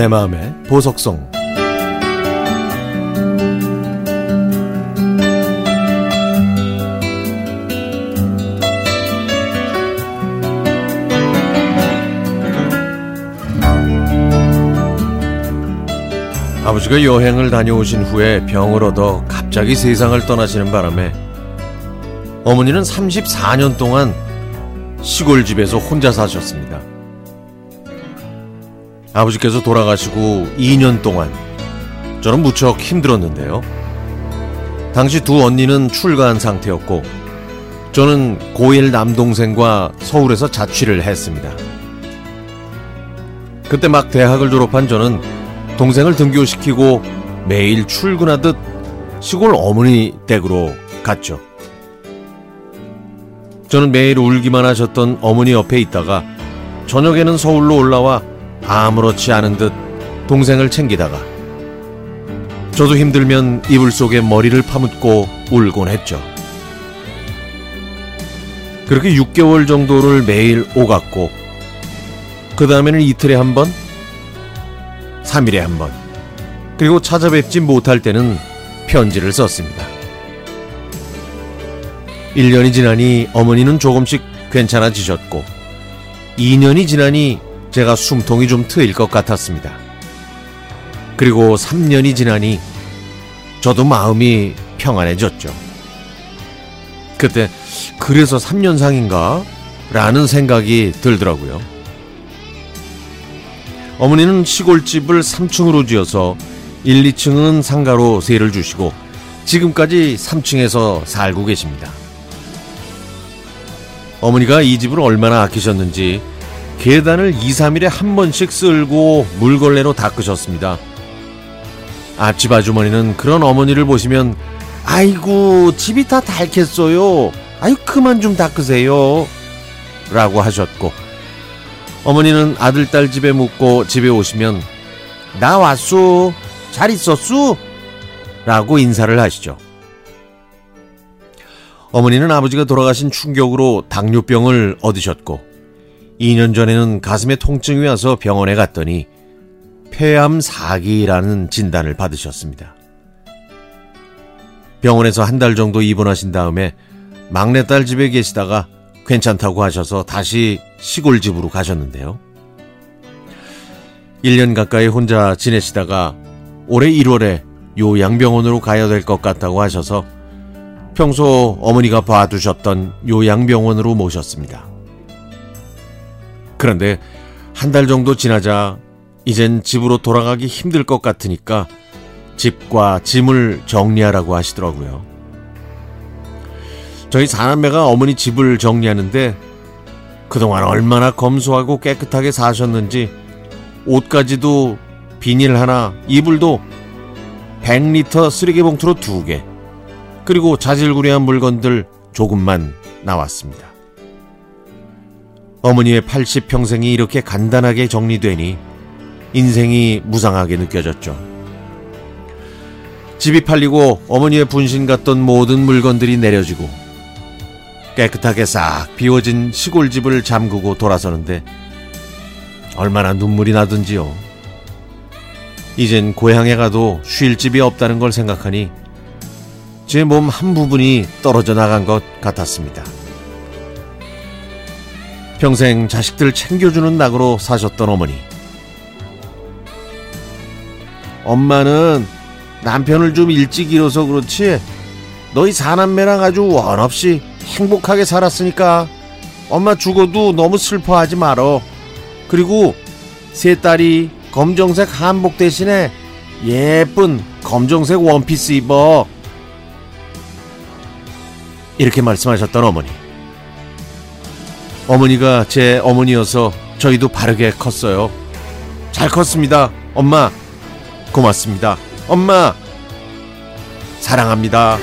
내 마음의 보석성 아버지가 여행을 다녀오신 후에 병을 얻어 갑자기 세상을 떠나시는 바람에 어머니는 34년 동안 시골집에서 혼자 사셨습니다. 아버지께서 돌아가시고 2년 동안 저는 무척 힘들었는데요. 당시 두 언니는 출가한 상태였고 저는 고1 남동생과 서울에서 자취를 했습니다. 그때 막 대학을 졸업한 저는 동생을 등교시키고 매일 출근하듯 시골 어머니 댁으로 갔죠. 저는 매일 울기만 하셨던 어머니 옆에 있다가 저녁에는 서울로 올라와 아무렇지 않은 듯 동생을 챙기다가 저도 힘들면 이불 속에 머리를 파묻고 울곤 했죠. 그렇게 6개월 정도를 매일 오갔고 그 다음에는 이틀에 한 번, 3일에 한 번, 그리고 찾아뵙지 못할 때는 편지를 썼습니다. 1년이 지나니 어머니는 조금씩 괜찮아지셨고 2년이 지나니 제가 숨통이 좀 트일 것 같았습니다. 그리고 3년이 지나니 저도 마음이 평안해졌죠. 그때 그래서 3년 상인가? 라는 생각이 들더라고요. 어머니는 시골집을 3층으로 지어서 1, 2층은 상가로 세를 주시고 지금까지 3층에서 살고 계십니다. 어머니가 이 집을 얼마나 아끼셨는지 계단을 2, 3일에 한 번씩 쓸고 물걸레로 닦으셨습니다. 앞집 아주머니는 그런 어머니를 보시면 아이고 집이 다 닳겠어요. 아유 그만 좀 닦으세요. 라고 하셨고 어머니는 아들 딸 집에 묵고 집에 오시면 나 왔소 잘 있었소 라고 인사를 하시죠. 어머니는 아버지가 돌아가신 충격으로 당뇨병을 얻으셨고 2년 전에는 가슴에 통증이 와서 병원에 갔더니 폐암 4기라는 진단을 받으셨습니다. 병원에서 한 달 정도 입원하신 다음에 막내딸 집에 계시다가 괜찮다고 하셔서 다시 시골집으로 가셨는데요. 1년 가까이 혼자 지내시다가 올해 1월에 요양병원으로 가야 될 것 같다고 하셔서 평소 어머니가 봐두셨던 요양병원으로 모셨습니다. 그런데 한 달 정도 지나자 이젠 집으로 돌아가기 힘들 것 같으니까 집과 짐을 정리하라고 하시더라고요. 저희 사남매가 어머니 집을 정리하는데 그동안 얼마나 검소하고 깨끗하게 사셨는지 옷까지도 비닐 하나, 이불도 100리터 쓰레기 봉투로 두 개, 그리고 자질구레한 물건들 조금만 나왔습니다. 어머니의 80평생이 이렇게 간단하게 정리되니 인생이 무상하게 느껴졌죠. 집이 팔리고 어머니의 분신 같던 모든 물건들이 내려지고 깨끗하게 싹 비워진 시골집을 잠그고 돌아서는데 얼마나 눈물이 나든지요. 이젠 고향에 가도 쉴 집이 없다는 걸 생각하니 제 몸 한 부분이 떨어져 나간 것 같았습니다. 평생 자식들 챙겨주는 낙으로 사셨던 어머니. 엄마는 남편을 좀 일찍 잃어서 그렇지 너희 사남매랑 아주 원없이 행복하게 살았으니까 엄마 죽어도 너무 슬퍼하지 말어. 그리고 세 딸이 검정색 한복 대신에 예쁜 검정색 원피스 입어. 이렇게 말씀하셨던 어머니. 어머니가 제 어머니여서 저희도 바르게 컸어요. 잘 컸습니다. 엄마, 고맙습니다. 엄마, 사랑합니다.